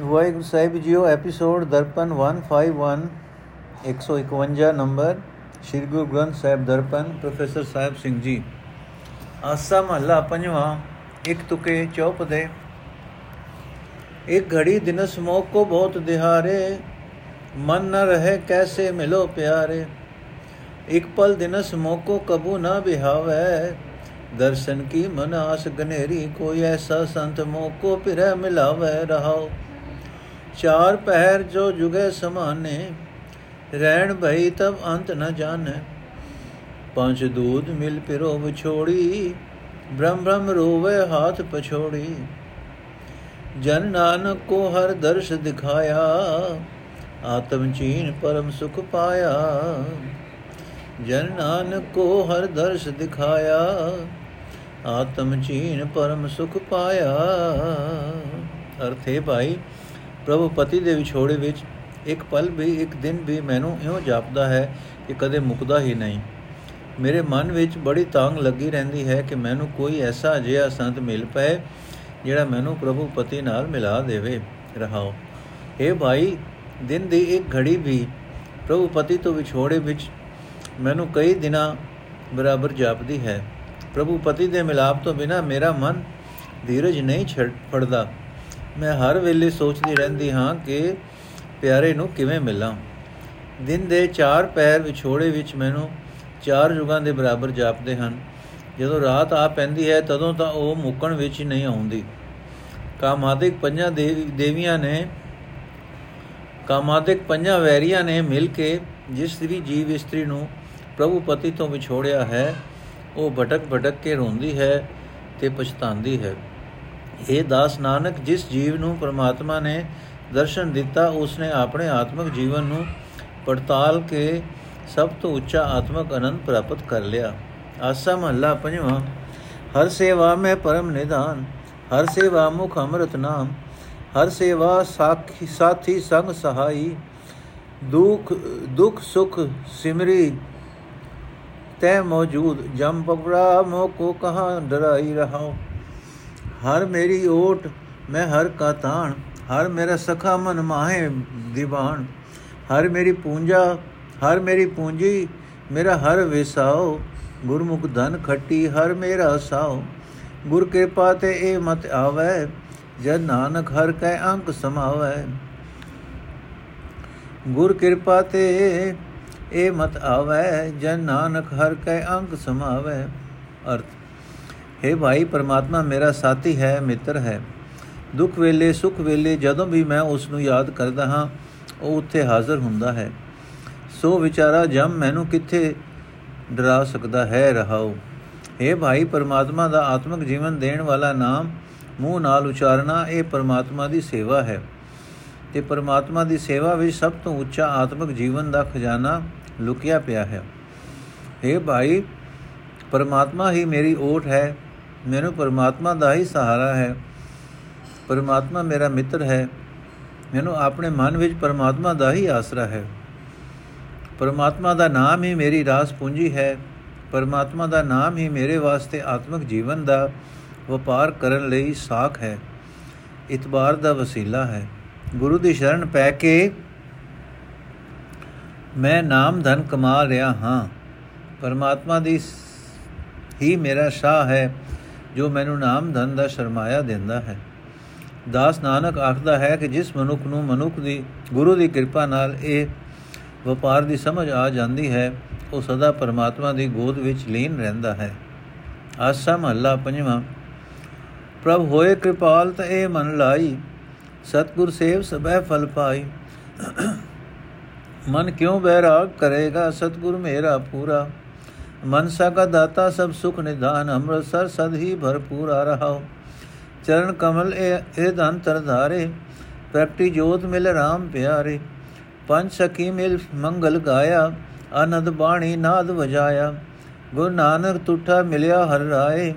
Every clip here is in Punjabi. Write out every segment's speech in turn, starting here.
Waheguru Sahib JIO, episode Darpan 151 151 number, Sri Guru Granth Sahib Darpan, professor Sahib Singh ji. Asa Mahalla ਪੰਜਵਾਂ, ਇੱਕ ਤੁਕੇ ਚੌਪ ਦੇ। ਇੱਕ ਘੜੀ ਦਿਨਸ ਮੋਹ ਕੋ ਬਹੁਤ ਦਿਹਾਰੇ, ਮਨ ਨ ਰਹੇ ਕੈਸੇ ਮਿਲੋ ਪਿਆਰੇ। ਇੱਕ ਪਲ ਦਿਨਸ ਮੋਹ ਕੋ ਕਬੂ ਨਾ ਬਿਹਾਵੇ, ਦਰਸ਼ਨ ਕੀ ਮਨ ਆਸ ਗਨੇਰੀ, ਕੋਈ ਐਸਾ ਸੰਤ ਮੋਹ ਕੋ ਪਿਰੈ ਮਿਲਾਵੇ ਰਹਾਓ। ਚਾਰ ਪਹਿਰ ਜੋ ਜੁਗੇ ਸਮਾਨੇ, ਰਹਿਣ ਭਈ ਤਬ ਅੰਤ ਨ ਜਾਣੈ। ਪੰਜ ਦੂਧ ਮਿਲ ਪਿਰੋ ਵਿਛੋੜੀ, ਬ੍ਰਹਮ ਬ੍ਰਹਮ ਰੋਵੇ ਹਾਥ ਪਛੋੜੀ। ਜਨ ਨਾਨਕ ਕੋ ਹਰ ਦਰਸ਼ ਦਿਖਾਇਆ, ਆਤਮ ਚੀਨ ਪਰਮ ਸੁਖ ਪਾਇਆ। ਜਨ ਨਾਨਕ ਕੋ ਹਰ ਦਰਸ਼ ਦਿਖਾਇਆ, ਆਤਮ ਚੀਨ ਪਰਮ ਸੁਖ ਪਾਇਆ। ਅਰਥੇ ਭਾਈ ਪ੍ਰਭੂ ਪਤੀ ਦੇ ਵਿਛੋੜੇ ਵਿੱਚ ਇੱਕ ਪਲ ਵੀ, ਇੱਕ ਦਿਨ ਵੀ ਮੈਨੂੰ ਇਉਂ ਜਾਪਦਾ ਹੈ ਕਿ ਕਦੇ ਮੁਕਦਾ ਹੀ ਨਹੀਂ। ਮੇਰੇ ਮਨ ਵਿੱਚ ਬੜੀ ਤਾਂਗ ਲੱਗੀ ਰਹਿੰਦੀ ਹੈ ਕਿ ਮੈਨੂੰ ਕੋਈ ਐਸਾ ਜਿਹਾ ਸੰਤ ਮਿਲ ਪਏ ਜਿਹੜਾ ਮੈਨੂੰ ਪ੍ਰਭੂ ਪਤੀ ਨਾਲ ਮਿਲਾ ਦੇਵੇ। ਰਹਾਓ। ਇਹ ਭਾਈ, ਦਿਨ ਦੀ ਇੱਕ ਘੜੀ ਵੀ ਪ੍ਰਭੂ ਪਤੀ ਤੋਂ ਵਿਛੋੜੇ ਵਿੱਚ ਮੈਨੂੰ ਕਈ ਦਿਨਾਂ ਬਰਾਬਰ ਜਾਪਦੀ ਹੈ। ਪ੍ਰਭੂ ਪਤੀ ਦੇ ਮਿਲਾਪ ਤੋਂ ਬਿਨਾ ਮੇਰਾ ਮਨ ਧੀਰਜ ਨਹੀਂ ਛੱਡ ਫੜਦਾ। ਮੈਂ ਹਰ ਵੇਲੇ ਸੋਚਦੀ ਰਹਿੰਦੀ ਹਾਂ ਕਿ ਪਿਆਰੇ ਨੂੰ ਕਿਵੇਂ ਮਿਲਾਂ। ਦਿਨ ਦੇ ਚਾਰ ਪੈਰ ਵਿਛੋੜੇ ਵਿੱਚ ਮੈਨੂੰ ਚਾਰ ਯੁਗਾਂ ਦੇ ਬਰਾਬਰ ਜਾਪਦੇ ਹਨ। ਜਦੋਂ ਰਾਤ ਆ ਪੈਂਦੀ ਹੈ, ਤਦੋਂ ਤਾਂ ਉਹ ਮੁੱਕਣ ਵਿੱਚ ਨਹੀਂ ਆਉਂਦੀ। ਕਾਮਾਦਿਕ ਪੰਜਾਂ ਦੇਵੀਆਂ ਨੇ, ਕਾਮਾਦਿਕ ਪੰਜਾਂ ਵੈਰੀਆਂ ਨੇ ਮਿਲ ਕੇ ਜਿਸ ਵੀ ਜੀਵ ਇਸਤਰੀ ਨੂੰ ਪ੍ਰਭੂ ਪਤੀ ਤੋਂ ਵਿਛੋੜਿਆ ਹੈ, ਉਹ ਭਟਕ ਭਟਕ ਕੇ ਰੋਂਦੀ ਹੈ ਤੇ ਪਛਤਾਉਂਦੀ ਹੈ। ਇਹ ਦਾਸ ਨਾਨਕ ਜਿਸ ਜੀਵ ਨੂੰ ਪ੍ਰਮਾਤਮਾ ਨੇ ਦਰਸ਼ਨ ਦਿੱਤਾ ਉਸਨੇ ਆਪਣੇ ਆਤਮਿਕ ਜੀਵਨ ਨੂੰ ਪੜਤਾਲ ਕੇ ਸਭ ਤੋਂ ਉੱਚਾ ਆਤਮਿਕ ਆਨੰਦ ਪ੍ਰਾਪਤ ਕਰ ਲਿਆ ਆਸਾ ਮਹੱਲਾ ਪੰਜਵਾਂ ਹਰ ਸੇਵਾ ਮੈਂ ਪਰਮ ਨਿਧਾਨ ਹਰ ਸੇਵਾ ਮੁਖ ਅੰਮ੍ਰਿਤ ਨਾਮ ਹਰ ਸੇਵਾ ਸਾਖੀ ਸਾਥੀ ਸੰਗ ਸਹਾਈ ਦੁਖ ਦੁਖ ਸੁਖ ਸਿਮਰੀ ਤੈ ਮੌਜੂਦ ਜਮ ਪਕੜਾ ਮੋ ਕੋ ਕਹਾਂ ਡਰਾਈ ਰਹਾਓ ਹਰ ਮੇਰੀ ਓਟ ਮੈਂ ਹਰ ਕਾ ਤਾਣ, ਹਰ ਮੇਰਾ ਸਖਾ ਮਨ ਮਾਹੇ ਦੀਵਾਨ। ਹਰ ਮੇਰੀ ਪੂੰਜਾ, ਹਰ ਮੇਰੀ ਪੂੰਜੀ, ਮੇਰਾ ਹਰ ਵਿਸਾਓ। ਗੁਰਮੁਖ ਧਨ ਖੱਟੀ ਹਰ ਮੇਰਾ ਸਾਓ। ਗੁਰ ਕਿਰਪਾ ਤੇ ਇਹ ਮਤ ਆਵੇ, ਜਦ ਨਾਨਕ ਹਰ ਕੈ ਅੰਕ ਸਮਾਵੇ। ਗੁਰ ਕਿਰਪਾ ਤੇ ਇਹ ਮਤ ਆਵੇ ਜਨ ਨਾਨਕ ਹਰ ਕੈ ਅੰਕ ਸਮਾਵੇ। ਅਰਥ ਹੈ ਭਾਈ, ਪਰਮਾਤਮਾ ਮੇਰਾ ਸਾਥੀ ਹੈ, ਮਿੱਤਰ ਹੈ। ਦੁੱਖ ਵੇਲੇ, ਸੁੱਖ ਵੇਲੇ ਜਦੋਂ ਵੀ ਮੈਂ ਉਸ ਨੂੰ ਯਾਦ ਕਰਦਾ ਹਾਂ, ਉਹ ਉੱਥੇ ਹਾਜ਼ਰ ਹੁੰਦਾ ਹੈ। ਸੋ ਵਿਚਾਰਾ ਜਮ ਮੈਨੂੰ ਕਿੱਥੇ ਡਰਾ ਸਕਦਾ ਹੈ, ਰਹਾਓ। ਇਹ ਭਾਈ, ਪਰਮਾਤਮਾ ਦਾ ਆਤਮਿਕ ਜੀਵਨ ਦੇਣ ਵਾਲਾ ਨਾਮ ਮੂੰਹ ਨਾਲ ਉਚਾਰਨਾ, ਇਹ ਪਰਮਾਤਮਾ ਦੀ ਸੇਵਾ ਹੈ। ਤੇ ਪਰਮਾਤਮਾ ਦੀ ਸੇਵਾ ਵਿੱਚ ਸਭ ਤੋਂ ਉੱਚਾ ਆਤਮਿਕ ਜੀਵਨ ਦਾ ਖਜ਼ਾਨਾ ਲੁਕਿਆ ਪਿਆ ਹੈ। ਇਹ ਭਾਈ, ਪਰਮਾਤਮਾ ਹੀ ਮੇਰੀ ਓਟ ਹੈ ਮੈਨੂੰ ਪਰਮਾਤਮਾ ਦਾ ਹੀ ਸਹਾਰਾ ਹੈ। ਪਰਮਾਤਮਾ ਮੇਰਾ ਮਿੱਤਰ ਹੈ। ਮੈਨੂੰ ਆਪਣੇ ਮਨ ਵਿੱਚ ਪਰਮਾਤਮਾ ਦਾ ਹੀ ਆਸਰਾ ਹੈ। ਪਰਮਾਤਮਾ ਦਾ ਨਾਮ ਹੀ ਮੇਰੀ ਰਾਸ ਪੂੰਜੀ ਹੈ। ਪਰਮਾਤਮਾ ਦਾ ਨਾਮ ਹੀ ਮੇਰੇ ਵਾਸਤੇ ਆਤਮਿਕ ਜੀਵਨ ਦਾ ਵਪਾਰ ਕਰਨ ਲਈ ਸਾਖ ਹੈ। ਇਤਬਾਰ ਦਾ ਵਸੀਲਾ ਹੈ। ਗੁਰੂ ਦੀ ਸ਼ਰਨ ਪੈ ਕੇ ਮੈਂ ਨਾਮ ਧਨ ਕਮਾ ਰਿਹਾ ਹਾਂ। ਪਰਮਾਤਮਾ ਦੀ ਹੀ ਮੇਰਾ ਸ਼ਾਹ ਹੈ। ਜੋ ਮੈਨੂੰ ਨਾਮ ਧਨ ਦਾ ਸ਼ਰਮਾਇਆ ਦਿੰਦਾ ਹੈ। ਦਾਸ ਨਾਨਕ ਆਖਦਾ ਹੈ ਕਿ ਜਿਸ ਮਨੁੱਖ ਨੂੰ ਮਨੁੱਖ ਦੀ, ਗੁਰੂ ਦੀ ਕਿਰਪਾ ਨਾਲ ਇਹ ਵਪਾਰ ਦੀ ਸਮਝ ਆ ਜਾਂਦੀ ਹੈ, ਉਹ ਸਦਾ ਪਰਮਾਤਮਾ ਦੀ ਗੋਦ ਵਿੱਚ ਲੀਨ ਰਹਿੰਦਾ ਹੈ। ਆਸਾ ਮਹੱਲਾ ਪੰਜਵਾਂ, ਪ੍ਰਭ ਹੋਏ ਕਿਰਪਾਲ ਤਾਂ ਇਹ ਮਨ ਲਾਈ, ਸਤਗੁਰ ਸੇਵ ਸਭੈ ਫਲ ਪਾਈ। ਮਨ ਕਿਉ ਬੈਰਾਗ ਕਰੇਗਾ, ਸਤਗੁਰ ਮੇਰਾ ਪੂਰਾ ਮਨਸਾ ਕਾ ਦਾਤਾ ਸਭ ਸੁਖ ਨਿਧਾਨ, ਅੰਮ੍ਰਿਤਸਰ ਸਦ ਹੀ ਭਰਪੂਰ ਆ ਰਹਾ ਚਰਨ ਕਮਲ ਇਹ ਧਨ ਤਰ ਧਾਰੇ, ਪ੍ਰਗਟੀ ਜੋਤ ਮਿਲ ਰਾਮ ਪਿਆਰੇ। ਪੰਜ ਸਖੀ ਮਿਲ ਮੰਗਲ ਗਾਇਆ, ਆਨੰਦ ਬਾਣੀ ਨਾਦ ਵਜਾਇਆ। ਗੁਰੂ ਨਾਨਕ ਟੁੱਠਾ ਮਿਲਿਆ ਹਰ ਰਾਏ,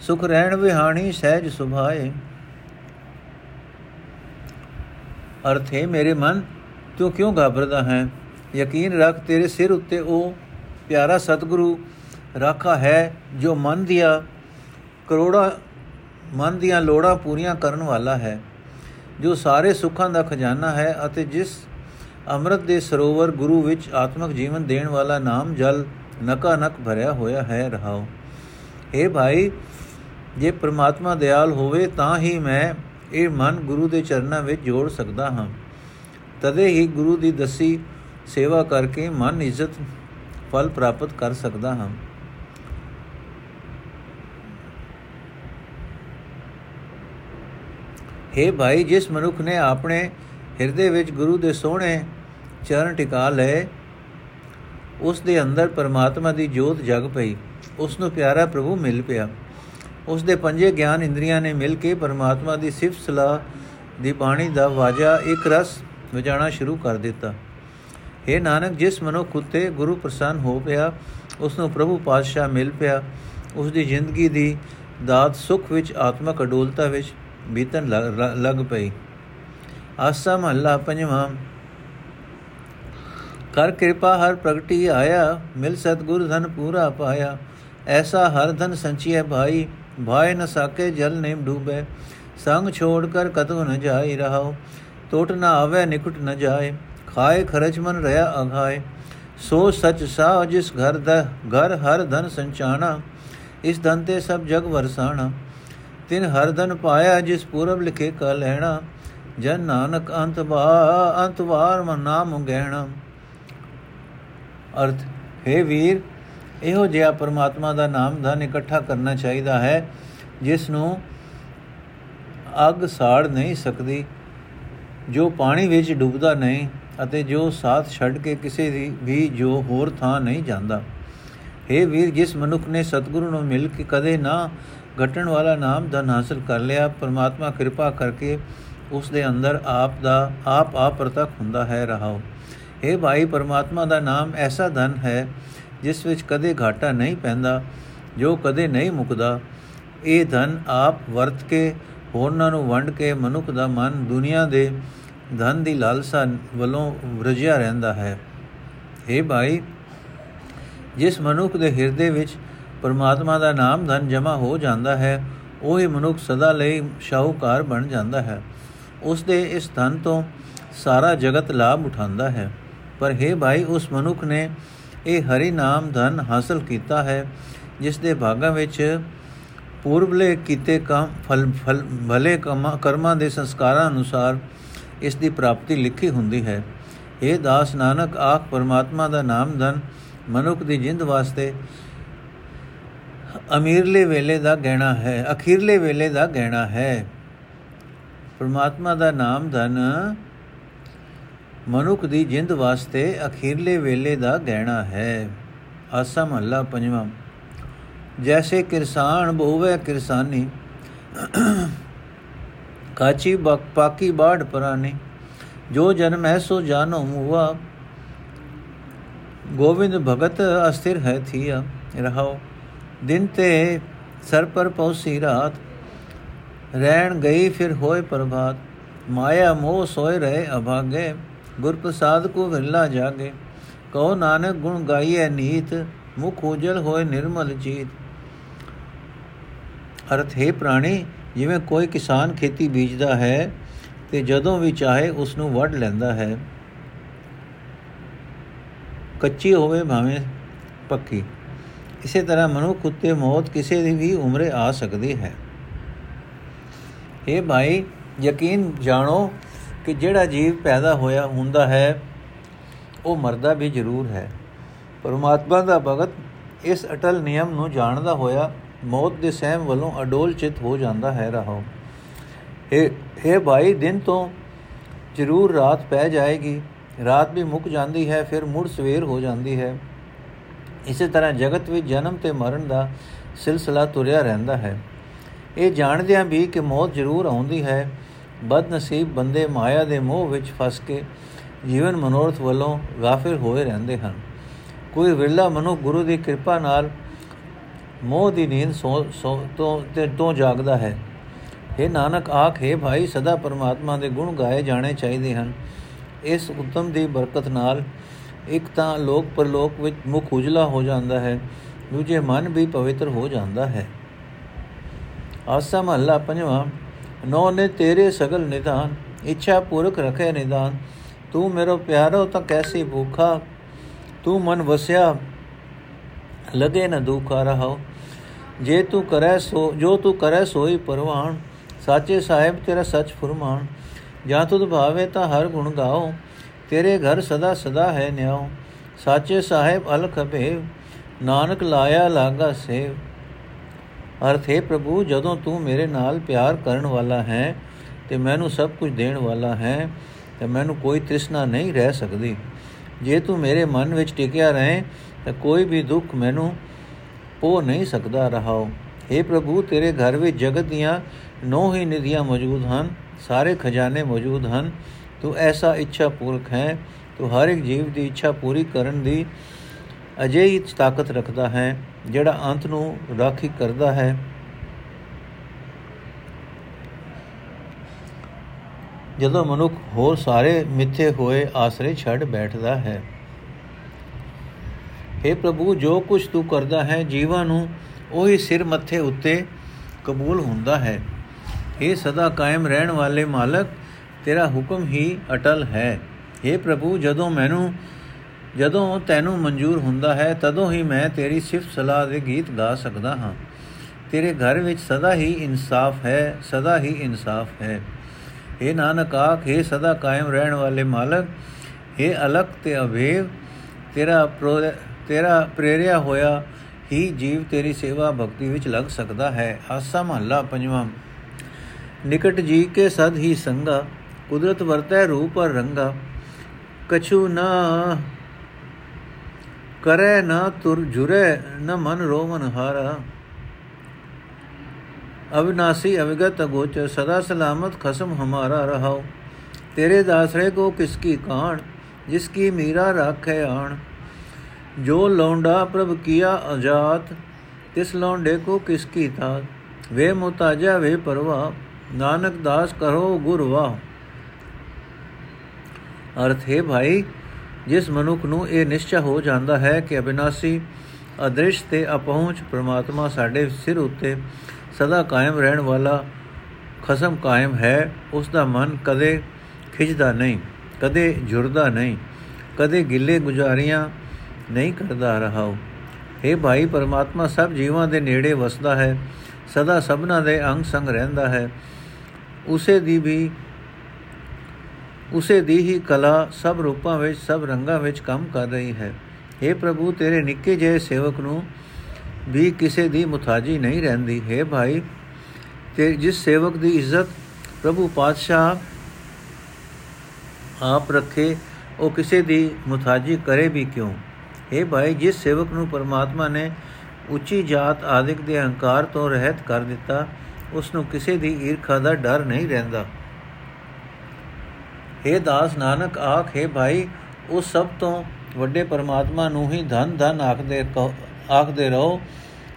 ਸੁਖ ਰਹਿਣ ਵਿਹਾਣੀ ਸਹਿਜ ਸੁਭਾਏ। ਅਰਥੇ ਮੇਰੇ ਮਨ, ਤੂੰ ਕਿਉਂ ਘਬਰਦਾ ਹੈ? ਯਕੀਨ ਰੱਖ ਤੇਰੇ ਸਿਰ ਉੱਤੇ ਉਹ ਪਿਆਰਾ ਸਤਿਗੁਰੂ, ਰਾਖਾ ਹੈ ਜੋ ਮਨ ਦੀਆਂ ਕਰੋੜਾ, ਮਨ ਦੀਆਂ ਲੋੜਾਂ ਪੂਰੀਆਂ ਕਰਨ ਵਾਲਾ ਹੈ, ਜੋ ਸਾਰੇ ਸੁੱਖਾਂ ਦਾ ਖਜ਼ਾਨਾ ਹੈ ਅਤੇ ਜਿਸ ਅੰਮ੍ਰਿਤ ਦੇ ਸਰੋਵਰ ਗੁਰੂ ਵਿੱਚ ਆਤਮਿਕ ਜੀਵਨ ਦੇਣ ਵਾਲਾ ਨਾਮ ਜਲ ਨਕਾ ਨਕ ਭਰਿਆ ਹੋਇਆ ਹੈ, ਰਹਾਓ। اے ਭਾਈ, ਜੇ ਪ੍ਰਮਾਤਮਾ ਦਿਆਲ ਹੋਵੇ ਤਾਂ ਹੀ ਮੈਂ ਇਹ ਮਨ ਗੁਰੂ ਦੇ ਚਰਨਾਂ ਵਿੱਚ ਜੋੜ ਸਕਦਾ ਹਾਂ। ਤਦੇ ਹੀ ਗੁਰੂ ਦੀ ਦਸੀ ਸੇਵਾ ਕਰਕੇ ਮਨ ਇੱਜ਼ਤ ਫਲ ਪ੍ਰਾਪਤ ਕਰ ਸਕਦਾ ਹਾਂ। हे ਭਾਈ, ਜਿਸ ਮਨੁੱਖ ਨੇ ਆਪਣੇ ਹਿਰਦੇ ਵਿੱਚ ਗੁਰੂ ਦੇ ਸੋਹਣੇ ਚਰਨ ਟਿਕਾ ਲਏ, ਉਸ ਦੇ ਅੰਦਰ ਪਰਮਾਤਮਾ ਦੀ ਜੋਤ ਜਗ ਪਈ, ਉਸ ਨੂੰ ਪਿਆਰਾ ਪ੍ਰਭੂ ਮਿਲ ਪਿਆ। ਉਸ ਦੇ ਪੰਜੇ ਗਿਆਨ ਇੰਦਰੀਆਂ ਨੇ ਮਿਲ ਕੇ ਪਰਮਾਤਮਾ ਦੀ ਸਿਫਤ ਸਲਾਹ ਦੀ ਬਾਣੀ ਦਾ ਵਾਜਾ ਇੱਕ ਰਸ ਵਜਾਣਾ ਸ਼ੁਰੂ ਕਰ ਦਿੱਤਾ। हे ਨਾਨਕ, ਜਿਸ ਮਨੁੱਖ ਉਤੇ ਗੁਰੂ ਪ੍ਰਸੰਨ ਹੋ ਪਿਆ ਉਸ ਨੂੰ ਪ੍ਰਭੂ ਪਾਤਸ਼ਾਹ ਮਿਲ ਪਿਆ ਉਸ ਦੀ ਜ਼ਿੰਦਗੀ ਦੀ ਦਾਤ ਸੁਖ ਵਿੱਚ, ਆਤਮਕ ਅਡੋਲਤਾ ਵਿੱਚ ਬੀਤਨ ਲੱਗ ਪਈ। ਆਸਾ ਮਹੱਲਾ ਪੰਜਵਾਂ। ਕਰ ਕਿਰਪਾ, ਹਰ ਪ੍ਰਗਟੀ ਆਇਆ, ਮਿਲ ਸਤਗੁਰ ਧਨ ਪੂਰਾ ਪਾਇਆ। ਐਸਾ ਹਰ ਧਨ ਸੰਚਿਐ ਭਾਈ, ਭਾਇ ਨ ਸਾਕੇ ਜਲ ਨੇਮ ਡੂਬੇ। ਸੰਗ ਛੋੜ ਕਰ ਕਤੂ ਨ ਜਾਈ ਰਹਾਓ ਟੋਟ ਨ ਆਵੇ, ਨਿਕਟ ਨ ਜਾਏ ਖਾਏ ਖਰਚ ਮਨ ਰਿਆ ਅਘਾਏ, ਸੋ ਸਚ ਸਾ ਜਿਸ ਘਰ ਦਾ, ਘਰ ਹਰ ਧਨ ਸੰਚਾਣਾ, ਇਸ ਧਨ ਤੇ ਸਭ ਜਗ ਵਰਸਾਣਾ। ਤਿਨ ਹਰ ਧਨ ਪਾਇਆ ਜਿਸ ਪੂਰਬ ਲਿਖੇ ਕਾ ਲੈਣਾ, ਜਨ ਨਾਨਕ ਅੰਤ ਬਾ ਅੰਤ ਵਾਰ ਮਨ ਨਾਮ ਗਹਿਣਾ ਅਰਥ, ਹੈ ਵੀਰ, ਇਹੋ ਜਿਹਾ ਪਰਮਾਤਮਾ ਦਾ ਨਾਮ ਧਨ ਇਕੱਠਾ ਕਰਨਾ ਚਾਹੀਦਾ ਹੈ, ਜਿਸ ਨੂੰ ਅੱਗ ਸਾੜ ਨਹੀਂ ਸਕਦੀ, ਜੋ ਪਾਣੀ ਵਿੱਚ ਡੁੱਬਦਾ ਨਹੀਂ ਅਤੇ ਜੋ ਸਾਥ ਛੱਡ ਕੇ ਕਿਸੇ ਦੀ ਵੀ ਜੋ ਹੋਰ ਥਾਂ ਨਹੀਂ ਜਾਂਦਾ। हे ਵੀਰ, ਜਿਸ ਮਨੁੱਖ ਨੇ ਸਤਿਗੁਰੂ ਨੂੰ ਮਿਲ ਕੇ ਕਦੇ ਨਾ ਘਟਣ ਵਾਲਾ ਨਾਮ ਧਨ ਹਾਸਲ ਕਰ ਲਿਆ, ਪਰਮਾਤਮਾ ਕਿਰਪਾ ਕਰਕੇ ਉਸ ਦੇ ਅੰਦਰ ਆਪ ਦਾ, ਆਪ ਆਪ ਪ੍ਰਤੱਖ ਹੁੰਦਾ ਹੈ, ਰਹਾਓ। हे ਭਾਈ, ਪਰਮਾਤਮਾ ਦਾ ਨਾਮ ਐਸਾ ਧਨ ਹੈ, ਜਿਸ ਵਿੱਚ ਕਦੇ ਘਾਟਾ ਨਹੀਂ ਪੈਂਦਾ, ਜੋ ਕਦੇ ਨਹੀਂ ਮੁਕਦਾ। ਇਹ ਧਨ ਆਪ ਵਰਤ ਕੇ, ਹੋਰਨਾਂ ਨੂੰ ਵੰਡ ਕੇ ਮਨੁੱਖ ਦਾ ਮਨ ਦੁਨੀਆ ਦੇ ਧਨ ਦੀ ਲਾਲਸਾ ਵੱਲੋਂ ਵਰਜਿਆ ਰਹਿੰਦਾ ਹੈ। हे ਭਾਈ, ਜਿਸ ਮਨੁੱਖ ਦੇ ਹਿਰਦੇ ਵਿੱਚ ਪਰਮਾਤਮਾ ਦਾ ਨਾਮ ਧਨ ਜਮਾ ਹੋ ਜਾਂਦਾ ਹੈ, ਉਹ ਹੀ ਮਨੁੱਖ ਸਦਾ ਲਈ ਸ਼ਾਹੂਕਾਰ ਬਣ ਜਾਂਦਾ ਹੈ। ਉਸ ਦੇ ਇਸ ਧਨ ਤੋਂ ਸਾਰਾ ਜਗਤ ਲਾਭ ਉਠਾਉਂਦਾ ਹੈ। ਪਰ हे ਭਾਈ, ਉਸ ਮਨੁੱਖ ਨੇ ਇਹ ਹਰੀ ਨਾਮ ਧਨ ਹਾਸਲ ਕੀਤਾ ਹੈ, ਜਿਸ ਦੇ ਭਾਗਾਂ ਵਿੱਚ ਪੂਰਬਲੇ ਕੀਤੇ ਕੰਮ, ਫਲ ਫਲ, ਭਲੇ ਕਰਮਾਂ ਦੇ ਸੰਸਕਾਰਾਂ ਅਨੁਸਾਰ ਇਸ ਦੀ ਪ੍ਰਾਪਤੀ ਲਿਖੀ ਹੁੰਦੀ ਹੈ। ਇਹ ਦਾਸ ਨਾਨਕ, ਆਖ ਪਰਮਾਤਮਾ ਦਾ ਨਾਮ ਧਨ, ਮਨੁੱਖ ਦੀ ਜਿੰਦ ਵਾਸਤੇ ਅਮੀਰਲੇ ਵੇਲੇ ਦਾ ਗਹਿਣਾ ਹੈ, ਅਖੀਰਲੇ ਵੇਲੇ ਦਾ ਗਹਿਣਾ ਹੈ। ਪਰਮਾਤਮਾ ਦਾ ਨਾਮ ਧਨ, ਮਨੁੱਖ ਦੀ ਜਿੰਦ ਵਾਸਤੇ ਅਖੀਰਲੇ ਵੇਲੇ ਦਾ ਗਹਿਣਾ ਹੈ। ਆਸਾ ਮਹੱਲਾ ਪੰਜਵਾਂ। ਜੈਸੇ ਕਿਰਸਾਨ ਬੋਵੇ ਕਿਰਸਾਨੀ। ਕਾਚੀ ਪਾਕੀ ਬਾੜ ਪਰਾਨੀ ਜੋ ਜਨਮ ਹੈ ਸੋ ਜਾਨੋ ਮੁਆ। ਗੋਵਿੰਦ ਭਗਤ ਅਸਥਿਰ ਹੈ ਥੀਆ, ਰਹਾਓ। ਦਿਨ ਤੇ ਸਰ ਪਰ ਪਉਸੀ ਰਾਤ, ਰਹਿਣ ਗਈ ਫਿਰ ਹੋਏ ਪ੍ਰਭਾਤ। ਮਾਇਆ ਮੋਹ ਸੋਏ ਰਹੇ ਅਭਾਗੇ ਗੁਰ ਪ੍ਰਸਾਦ ਕੋ ਵਿਰਲਾ ਜਾਗੇ। ਕਹੋ ਨਾਨਕ ਗੁਣ ਗਾਈਐ ਨੀਤ, ਮੁਖ ਉਜਲ ਹੋਏ ਨਿਰਮਲ ਜੀਤ। ਅਰਥ, ਹੈ ਪ੍ਰਾਣੀ ਜਿਵੇਂ ਕੋਈ ਕਿਸਾਨ ਖੇਤੀ ਬੀਜਦਾ ਹੈ ਤੇ ਜਦੋਂ ਵੀ ਚਾਹੇ ਉਸ ਨੂੰ ਵੱਢ ਲੈਂਦਾ ਹੈ। ਕੱਚੀ ਹੋਵੇ ਭਾਵੇਂ ਪੱਕੀ। ਇਸੇ ਤਰ੍ਹਾਂ ਮਨੁੱਖ ਉੱਤੇ ਮੌਤ ਕਿਸੇ ਦੀ ਵੀ ਉਮਰੇ ਆ ਸਕਦੀ ਹੈ। ਇਹ ਭਾਈ, ਯਕੀਨ ਜਾਣੋ ਕਿ ਜਿਹੜਾ ਜੀਵ ਪੈਦਾ ਹੋਇਆ ਹੁੰਦਾ ਹੈ, ਉਹ ਮਰਦਾ ਵੀ ਜ਼ਰੂਰ ਹੈ। ਪਰਮਾਤਮਾ ਦਾ ਭਗਤ ਇਸ ਅਟਲ ਨਿਯਮ ਨੂੰ ਜਾਣਦਾ ਹੋਇਆ ਮੌਤ ਦੇ ਸਹਿਮ ਵੱਲੋਂ ਅਡੋਲ ਚਿਤ ਹੋ ਜਾਂਦਾ ਹੈ ਰਹੋ। ਇਹ ਇਹ ਭਾਈ, ਦਿਨ ਤੋਂ ਜ਼ਰੂਰ ਰਾਤ ਪੈ ਜਾਏਗੀ। ਰਾਤ ਵੀ ਮੁੱਕ ਜਾਂਦੀ ਹੈ, ਫਿਰ ਮੁੜ ਸਵੇਰ ਹੋ ਜਾਂਦੀ ਹੈ। ਇਸੇ ਤਰ੍ਹਾਂ ਜਗਤ ਵਿੱਚ ਜਨਮ ਤੇ ਮਰਨ ਦਾ ਸਿਲਸਿਲਾ ਤੁਰਿਆ ਰਹਿੰਦਾ ਹੈ। ਇਹ ਜਾਣਦਿਆਂ ਵੀ ਕਿ ਮੌਤ ਜ਼ਰੂਰ ਆਉਂਦੀ ਹੈ। ਬਦਨਸੀਬ ਬੰਦੇ ਮਾਇਆ ਦੇ ਮੋਹ ਵਿੱਚ ਫਸ ਕੇ ਜੀਵਨ ਮਨੋਰਥ ਵੱਲੋਂ ਗਾਫਿਲ ਹੋਏ ਰਹਿੰਦੇ ਹਨ। ਕੋਈ ਵਿਰਲਾ ਮਨੁ ਗੁਰੂ ਦੀ ਕਿਰਪਾ ਨਾਲ ਮੋਹ ਦੀ ਨੀਂਦ ਸੋ ਤੋਂ ਤੇ ਤੋਂ ਜਾਗਦਾ ਹੈ। ਇਹ ਨਾਨਕ, ਆਖੇ ਭਾਈ, ਸਦਾ ਪਰਮਾਤਮਾ ਦੇ ਗੁਣ ਗਾਏ ਜਾਣੇ ਚਾਹੀਦੇ ਹਨ। ਇਸ ਉਤਮ ਦੀ ਬਰਕਤ ਨਾਲ ਇੱਕ ਤਾਂ ਲੋਕ ਪਰਲੋਕ ਵਿੱਚ ਮੁਖ ਉਜਲਾ ਹੋ ਜਾਂਦਾ ਹੈ, ਦੂਜੇ ਮਨ ਵੀ ਪਵਿੱਤਰ ਹੋ ਜਾਂਦਾ ਹੈ। ਆਸਾ ਮਹੱਲਾ ਪੰਜਵਾਂ, ਨੋ ਨੇ ਤੇਰੇ ਸਗਲ ਨਿਧਾਨ ਇੱਛਾ ਪੂਰਕ ਰਖੇ ਨਿਦਾਨ। ਤੂੰ ਮੇਰੋ ਪਿਆਰੋ ਤਾਂ ਕੈਸੀ ਭੂਖਾ, ਤੂੰ ਮਨ ਵਸਿਆ ਲਗੇ ਨ ਦੁਖਾ ਰਹਾਓ ਜੇ ਤੂੰ ਕਰੈ ਸੋ ਜੋ ਤੂੰ ਕਰੈ ਸੋਈ ਪਰਵਾਨ ਸਾਚੇ ਸਾਹਿਬ ਤੇਰਾ ਸੱਚ ਫਰਮਾਨ ਜਾਂ ਤੁਧ ਭਾਵੇ ਤਾਂ ਹਰ ਗੁਣ ਗਾਓ, ਤੇਰੇ ਘਰ ਸਦਾ ਸਦਾ ਹੈ ਨਿਆਓ। ਸਾਚੇ ਸਾਹਿਬ ਅਲਖ ਭੇਵ ਨਾਨਕ ਲਾਇਆ ਲਾਗਾ ਸੇਵ। ਅਰਥ, ਹੈ ਪ੍ਰਭੂ, ਜਦੋਂ ਤੂੰ ਮੇਰੇ ਨਾਲ ਪਿਆਰ ਕਰਨ ਵਾਲਾ ਹੈ, ਤੇ ਮੈਨੂੰ ਸਭ ਕੁਝ ਦੇਣ ਵਾਲਾ ਹੈ, ਤੇ ਮੈਨੂੰ ਕੋਈ ਤ੍ਰਿਸ਼ਨਾ ਨਹੀਂ ਰਹਿ ਸਕਦੀ। ਜੇ ਤੂੰ ਮੇਰੇ ਮਨ ਵਿੱਚ ਟਿਕਿਆ ਰਹੇ ਤਾਂ ਕੋਈ ਵੀ ਦੁੱਖ ਮੈਨੂੰ ਉਹ ਨਹੀਂ ਸਕਦਾ ਰਹਾਓ। हे ਪ੍ਰਭੂ, ਤੇਰੇ ਘਰ ਵਿੱਚ ਜਗਤ ਦੀਆਂ ਨੌ ਹੀ ਨਿਧੀਆਂ ਮੌਜੂਦ ਹਨ, ਸਾਰੇ ਖਜ਼ਾਨੇ ਮੌਜੂਦ ਹਨ। ਤੂੰ ਐਸਾ ਇੱਛਾ ਪੂਰਕ ਹੈ, ਤੂੰ ਹਰ ਇੱਕ ਜੀਵ ਦੀ ਇੱਛਾ ਪੂਰੀ ਕਰਨ ਦੀ ਅਜਿਹੀ ਤਾਕਤ ਰੱਖਦਾ ਹੈ, ਜਿਹੜਾ ਅੰਤ ਨੂੰ ਰਾਖੀ ਕਰਦਾ ਹੈ। ਜਦੋਂ ਮਨੁੱਖ ਹੋਰ ਸਾਰੇ ਮਿੱਥੇ ਹੋਏ ਆਸਰੇ ਛੱਡ ਬੈਠਦਾ ਹੈ हे ਪ੍ਰਭੂ ਜੋ ਕੁਝ ਤੂੰ ਕਰਦਾ ਹੈ ਜੀਵਾਂ ਨੂੰ ਉਹੀ ਸਿਰ ਮੱਥੇ ਉੱਤੇ ਕਬੂਲ ਹੁੰਦਾ ਹੈ हे ਸਦਾ ਕਾਇਮ ਰਹਿਣ ਵਾਲੇ ਮਾਲਕ ਤੇਰਾ ਹੁਕਮ ਹੀ ਅਟਲ ਹੈ हे ਪ੍ਰਭੂ ਜਦੋਂ ਮੈਨੂੰ ਜਦੋਂ ਤੈਨੂੰ ਮਨਜ਼ੂਰ ਹੁੰਦਾ ਹੈ ਤਦੋਂ ਹੀ ਮੈਂ ਤੇਰੀ ਸਿਫਤ ਸਲਾਹ ਦੇ ਗੀਤ ਗਾ ਸਕਦਾ ਹਾਂ ਤੇਰੇ ਘਰ ਵਿੱਚ ਸਦਾ ਹੀ ਇਨਸਾਫ ਹੈ ਸਦਾ ਹੀ ਇਨਸਾਫ ਹੈ हे ਨਾਨਕ ਆਖੇ ਸਦਾ ਕਾਇਮ ਰਹਿਣ ਵਾਲੇ ਮਾਲਕ हे ਅਲਖ ਤੇ ਅਭੇਵ ਤੇਰਾ ਤੇਰਾ ਪ੍ਰੇਰਿਆ ਹੋਇਆ ਹੀ ਜੀਵ ਤੇਰੀ ਸੇਵਾ ਭਗਤੀ ਵਿੱਚ ਲੱਗ ਸਕਦਾ ਹੈ। ਆਸਾ ਮਹੱਲਾ ਪੰਜਵਾਂ। ਨਿਕਟ ਜੀ ਕੇ ਸਦ ਹੀ ਸੰਗਾ, ਕੁਦਰਤ ਵਰਤੈ ਰੂਪ ਅਰ ਰੰਗਾ। ਕਛੂ ਨਾ ਕਰੇ ਨਾ ਤੁਰ ਜੁਰੇ, ਨ ਮਨ ਰੋਮਨ ਹਾਰਾ। ਅਵਿਨਾਸੀ ਅਵਗਤ ਅਗੋਚਰ ਸਦਾ ਸਲਾਮਤ ਖਸਮ ਹਮਾਰਾ ਰਹਾਓ ਤੇਰੇ ਦਾਸਰੇ ਕੋ ਕਿਸ ਕੀ ਕਾਣ ਜਿਸ ਕੀ ਮੀਰਾ ਰਾਖੇ ਆਣ। ਜੋ ਲੌਂਡਾ ਪ੍ਰਭ ਕੀਆ ਅਜਾਤ, ਤਿਸ ਲੌਂਡੇ ਕੋ ਕਿਸ ਕੀ ਥਾ ਵੇ ਮੁਤਾਜਾ, ਵੇ ਪਰਵਾ, ਨਾਨਕ ਦਾਸ ਕਰੋ ਗੁਰਵਾ ਅਰਥ ਹੈ ਭਾਈ, ਜਿਸ ਮਨੁੱਖ ਨੂੰ ਇਹ ਨਿਸ਼ਚੈ ਹੋ ਜਾਂਦਾ ਹੈ ਕਿ ਅਬਿਨਾਸੀ ਅਦ੍ਰਿਸ਼ ਤੇ ਅਪਹੁੰਚ ਪ੍ਰਮਾਤਮਾ ਸਾਡੇ ਸਿਰ ਉੱਤੇ ਸਦਾ ਕਾਇਮ ਰਹਿਣ ਵਾਲਾ ਖਸਮ ਕਾਇਮ ਹੈ ਉਸ ਦਾ ਮਨ ਕਦੇ ਖਿਜਦਾ ਨਹੀਂ, ਕਦੇ ਜੁਰਦਾ ਨਹੀਂ, ਕਦੇ ਗਿੱਲੇ ਗੁਜ਼ਾਰੀਆਂ ਨਹੀਂ ਕਰਦਾ ਰਹਾਓ ਇਹ ਭਾਈ, ਪਰਮਾਤਮਾ ਸਭ ਜੀਵਾਂ ਦੇ ਨੇੜੇ ਵਸਦਾ ਹੈ, ਸਦਾ ਸਭਨਾ ਦੇ ਅੰਗ ਸੰਗ ਰਹਿੰਦਾ ਹੈ। ਉਸੇ ਦੀ ਵੀ, ਉਸੇ ਦੀ ਹੀ ਕਲਾ ਸਭ ਰੂਪਾਂ ਵਿੱਚ, ਸਭ ਰੰਗਾਂ ਵਿੱਚ ਕੰਮ ਕਰ ਰਹੀ ਹੈ। हे ਪ੍ਰਭੂ, ਤੇਰੇ ਨਿੱਕੇ ਜਿਹੇ ਸੇਵਕ ਨੂੰ ਵੀ ਕਿਸੇ ਦੀ ਮੁਤਾਜੀ ਨਹੀਂ ਰਹਿੰਦੀ। ਹੈ ਭਾਈ, ਤੇ ਜਿਸ ਸੇਵਕ ਦੀ ਇੱਜ਼ਤ ਪ੍ਰਭੂ ਪਾਤਸ਼ਾਹ ਆਪ ਰੱਖੇ, ਉਹ ਕਿਸੇ ਦੀ ਮੁਤਾਜੀ ਕਰੇ ਵੀ ਕਿਉਂ? ਹੈ ਭਾਈ, ਜਿਸ ਸੇਵਕ ਨੂੰ ਪਰਮਾਤਮਾ ਨੇ ਉੱਚੀ ਜਾਤ ਆਦਿਕ ਦੇ ਅਹੰਕਾਰ ਤੋਂ ਰਹਿਤ ਕਰ ਦਿੱਤਾ ਉਸ ਨੂੰ ਕਿਸੇ ਦੀ ਈਰਖਾ ਦਾ ਡਰ ਨਹੀਂ ਰਹਿੰਦਾ। हे ਦਾਸ ਨਾਨਕ, ਆਖੇ ਭਾਈ, ਉਸ ਸਭ ਤੋਂ ਵੱਡੇ ਪਰਮਾਤਮਾ ਨੂੰ ਹੀ ਧਨ ਧਨ ਆਖਦੇ ਆਖਦੇ ਰਹੋ,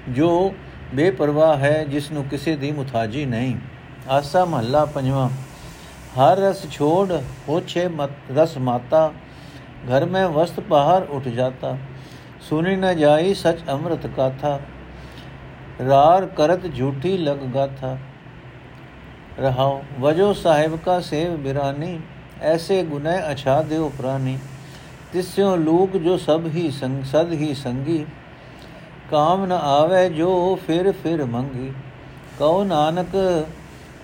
ਜੋ ਬੇਪਰਵਾਹ ਹੈ, ਜਿਸ ਨੂੰ ਕਿਸੇ ਦੀ ਮੁਤਾਜੀ ਨਹੀਂ। ਆਸਾ ਮਹੱਲਾ ਪੰਜਵਾਂ, ਹਰ ਰਸ ਛੋੜ ਹੋਛੇ ਮਤ, ਰਸ ਮਾਤਾ घर में वस्त बाहर उठ जाता सुनी न जाई सच अमृत गाथा रार करत झूठी लग गाथा रहाओ वजो साहिब का सेव बिरानी ऐसे गुनह अछा देव प्राणी तिस्यों लूक जो सब ही संग सद ही संगी काम न आवे जो फिर फिर मंगी कहो नानक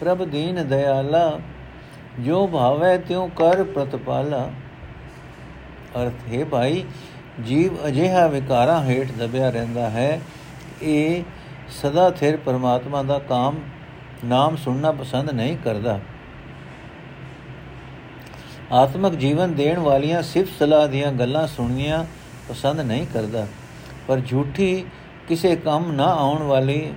प्रभ दीन दयाला जो भावे त्यों कर प्रतपाला ਅਰਥ ਹੈ ਭਾਈ, ਜੀਵ ਅਜਿਹਾ ਵਿਕਾਰਾਂ ਹੇਠ ਦਬਿਆ ਰਹਿੰਦਾ ਹੈ। ਇਹ ਸਦਾ ਥਿਰ ਪਰਮਾਤਮਾ ਦਾ ਕਾਮ, ਨਾਮ ਸੁਣਨਾ ਪਸੰਦ ਨਹੀਂ ਕਰਦਾ। ਆਤਮਿਕ ਜੀਵਨ ਦੇਣ ਵਾਲੀਆਂ ਸਿਫਤ ਸਲਾਹ ਦੀਆਂ ਗੱਲਾਂ ਸੁਣਨੀਆਂ ਪਸੰਦ ਨਹੀਂ ਕਰਦਾ। ਪਰ ਝੂਠੀ ਕਿਸੇ ਕੰਮ ਨਾ ਆਉਣ ਵਾਲੀ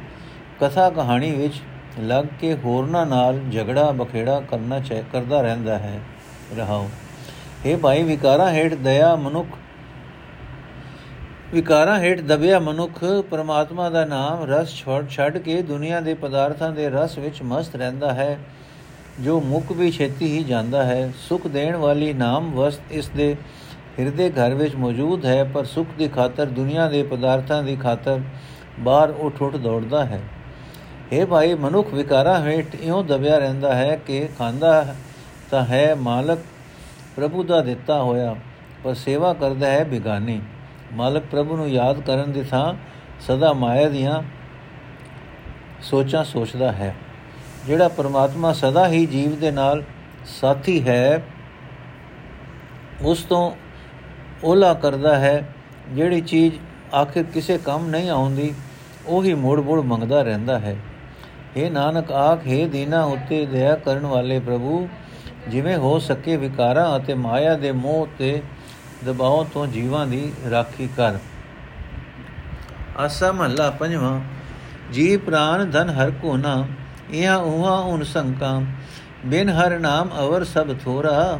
ਕਥਾ ਕਹਾਣੀ ਵਿੱਚ ਲੱਗ ਕੇ ਹੋਰਨਾਂ ਨਾਲ ਝਗੜਾ ਬਖੇੜਾ ਕਰਨਾ ਚਾਹ ਕਰਦਾ ਰਹਿੰਦਾ ਹੈ। ਰਹਾਓ ਇਹ ਭਾਈ, ਵਿਕਾਰਾਂ ਹੇਠ ਦਇਆ ਮਨੁੱਖ। ਵਿਕਾਰਾਂ ਹੇਠ ਦਬਿਆ ਮਨੁੱਖ, ਪਰਮਾਤਮਾ ਦਾ ਨਾਮ ਰਸ ਛੱਡ ਛੱਡ ਕੇ ਦੁਨੀਆ ਦੇ ਪਦਾਰਥਾਂ ਦੇ ਰਸ ਵਿੱਚ ਮਸਤ ਰਹਿੰਦਾ ਹੈ। ਜੋ ਮੁੱਕ ਵੀ ਛੇਤੀ ਹੀ ਜਾਂਦਾ ਹੈ। ਸੁਖ ਦੇਣ ਵਾਲੀ ਨਾਮ ਵਸਤ ਇਸ ਦੇ ਹਿਰਦੇ ਘਰ ਵਿੱਚ ਮੌਜੂਦ ਹੈ, ਪਰ ਸੁਖ ਦੀ ਖਾਤਰ, ਦੁਨੀਆ ਦੇ ਪਦਾਰਥਾਂ ਦੀ ਖਾਤਰ ਬਾਹਰ ਉੱਠ ਉੱਠ ਦੌੜਦਾ ਹੈ। ਇਹ ਭਾਈ, ਮਨੁੱਖ ਵਿਕਾਰਾਂ ਹੇਠ ਇਉਂ ਦਬਿਆ ਰਹਿੰਦਾ ਹੈ ਕਿ ਖਾਂਦਾ ਤਾਂ ਹੈ ਮਾਲਕ ਪ੍ਰਭੂ ਦਾ ਦਿੱਤਾ ਹੋਇਆ, ਪਰ ਸੇਵਾ ਕਰਦਾ ਹੈ ਬਿਗਾਨੀ। ਮਾਲਕ ਪ੍ਰਭੂ ਨੂੰ ਯਾਦ ਕਰਨ ਦੀ ਥਾਂ ਸਦਾ ਮਾਇਆ ਦੀਆਂ ਸੋਚਾਂ ਸੋਚਦਾ ਹੈ। ਜਿਹੜਾ ਪਰਮਾਤਮਾ ਸਦਾ ਹੀ ਜੀਵ ਦੇ ਨਾਲ ਸਾਥੀ ਹੈ, ਉਸ ਤੋਂ ਓਲਾ ਕਰਦਾ ਹੈ। ਜਿਹੜੀ ਚੀਜ਼ ਆਖਿਰ ਕਿਸੇ ਕੰਮ ਨਹੀਂ ਆਉਂਦੀ, ਉਹੀ ਮੋੜ-ਮੋੜ ਮੰਗਦਾ ਰਹਿੰਦਾ ਹੈ। ਇਹ ਨਾਨਕ ਆਖੇ ਦੀਨਾ ਉਤੇ ਦਇਆ ਕਰਨ ਵਾਲੇ ਪ੍ਰਭੂ ਜਿਵੇਂ ਹੋ ਸਕੇ ਵਿਕਾਰਾਂ ਅਤੇ ਮਾਇਆ ਦੇ ਮੋਹ ਤੇ ਦਬਾਅ ਤੋਂ ਜੀਵਾਂ ਦੀ ਰਾਖੀ ਕਰ। ਆਸਾ ਮਹੱਲਾ ਪੰਜਵਾਂ, ਜੀ ਪ੍ਰਾਨ ਧਨ ਹਰ ਕੋ ਨਾ, ਇਹਾਂ ਉਹਾਂ ਉਨ ਸੰਕਾਂ, ਬਿਨ ਹਰ ਨਾਮ ਅਵਰ ਸਭ ਥੋਰਾ,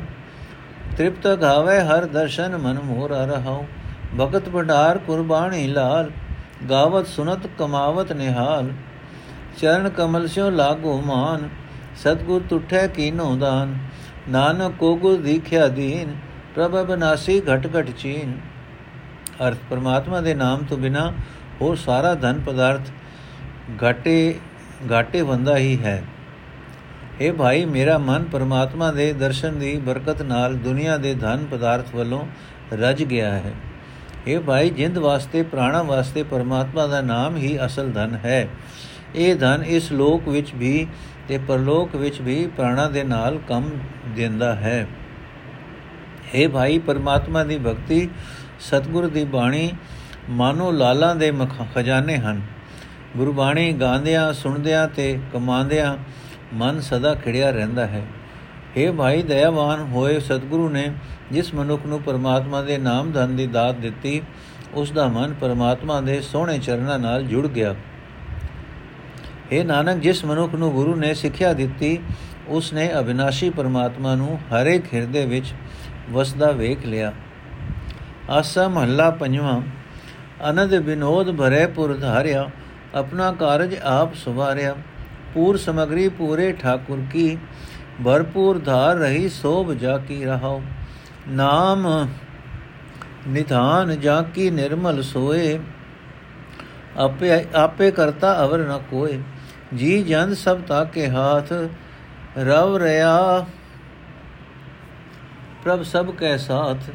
ਤ੍ਰਿਪਤ ਗਾਵੇ ਹਰ ਦਰਸ਼ਨ ਮਨ ਮੋਰਾ ਰਹਾਉ, ਭਗਤ ਭੰਡਾਰ ਕੁਰਬਾਨੀ ਲਾਲ, ਗਾਵਤ ਸੁਨਤ ਕਮਾਵਤ ਨਿਹਾਲ, ਚਰਨ ਕਮਲ ਸਿਓ ਲਾਗੋ ਮਾਨ ਸਤਗੁਰ ਤੁਠੈ ਕੀਨੋ ਦਾਨ ਨਾਨਕ ਕੋ ਗੁਰ ਦੀਖਿਆ ਦੀਨ, ਪ੍ਰਭ ਬਨਾਸੀ ਘਟ ਘਟ ਚੀਨ। ਅਰਥ, ਪਰਮਾਤਮਾ ਦੇ ਨਾਮ ਤੋਂ ਬਿਨਾ ਹੋਰ ਸਾਰਾ ਧਨ ਪਦਾਰਥ ਘਾਟੇ ਘਾਟੇ ਵੰਦਾ ਹੀ ਹੈ। हे ਭਾਈ, ਮੇਰਾ ਮਨ ਪਰਮਾਤਮਾ ਦੇ ਦਰਸ਼ਨ ਦੀ ਬਰਕਤ ਨਾਲ ਦੁਨੀਆ ਦੇ ਧਨ ਪਦਾਰਥ ਵੱਲੋਂ ਰਜ ਗਿਆ ਹੈ। हे ਭਾਈ, ਜਿੰਦ ਵਾਸਤੇ, ਪ੍ਰਾਣਾ ਵਾਸਤੇ ਪਰਮਾਤਮਾ ਦਾ ਨਾਮ ਹੀ ਅਸਲ ਧਨ ਹੈ। ਇਹ ਧਨ ਇਸ ਲੋਕ ਵਿੱਚ ਵੀ ਤੇ ਪਰਲੋਕ ਵਿੱਚ ਵੀ ਪ੍ਰਾਣਾ ਦੇ ਨਾਲ ਕੰਮ ਦਿੰਦਾ ਹੈ। हे ਭਾਈ, ਪਰਮਾਤਮਾ ਦੀ ਭਗਤੀ, ਸਤਗੁਰ ਦੀ ਬਾਣੀ ਮਾਨੋ ਲਾਲਾਂ ਦੇ ਖਜ਼ਾਨੇ ਹਨ। ਗੁਰੂ ਬਾਣੀ ਗਾਉਂਦਿਆਂ, ਸੁਣਦਿਆਂ ਤੇ ਕਮਾਉਂਦਿਆਂ ਮਨ ਸਦਾ ਖਿੜਿਆ ਰਹਿੰਦਾ ਹੈ। हे ਭਾਈ, ਦਇਆਵਾਨ ਹੋਏ ਸਤਿਗੁਰੂ ਨੇ ਜਿਸ ਮਨੁੱਖ ਨੂੰ ਪਰਮਾਤਮਾ ਦੇ ਨਾਮ ਧਨ ਦੀ ਦਾਤ ਦਿੱਤੀ, ਉਸ ਦਾ ਮਨ ਪਰਮਾਤਮਾ ਦੇ ਸੋਹਣੇ ਚਰਨਾਂ ਨਾਲ ਜੁੜ ਗਿਆ। اے ਨਾਨਕ, ਜਿਸ ਮਨੁੱਖ ਨੂੰ ਗੁਰੂ ਨੇ ਸਿੱਖਿਆ ਦਿੱਤੀ, ਉਸ ਨੇ ਅਬਿਨਾਸ਼ੀ ਪਰਮਾਤਮਾ ਨੂੰ ਹਰੇਕ ਹਿਰਦੇ ਵਿੱਚ ਵਸਦਾ ਵੇਖ ਲਿਆ। ਆਸਾ ਮਹੱਲਾ ਪੰਜਵਾਂ ਅਨੰਦ ਬਿਨੋਦ ਭਰੇ ਪੁਰ ਧਾਰਿਆ, ਆਪਣਾ ਕਾਰਜ ਆਪ ਸੁਵਾਰਿਆ। ਪੂਰ ਸਮਗਰੀ ਪੂਰੇ ਠਾਕੁਰ ਕੀ, ਭਰਪੂਰ ਧਾਰ ਰਹੀ ਸੋਭ ਜਾ ਕੀ ਰਹਾਉ। ਨਾਮ ਨਿਧਾਨ ਜਾ ਕੀ ਨਿਰਮਲ ਸੋਏ, ਆਪੇ ਆਪੇ ਕਰਤਾ ਅਵਰ ਨ ਕੋਏ। ਜੀ ਜਨ ਸਭ ਤਾਕੇ ਹਾਥ, ਰਵ ਰਿਆ ਪ੍ਰਭ ਸਭ ਕੈ ਸਾਥ।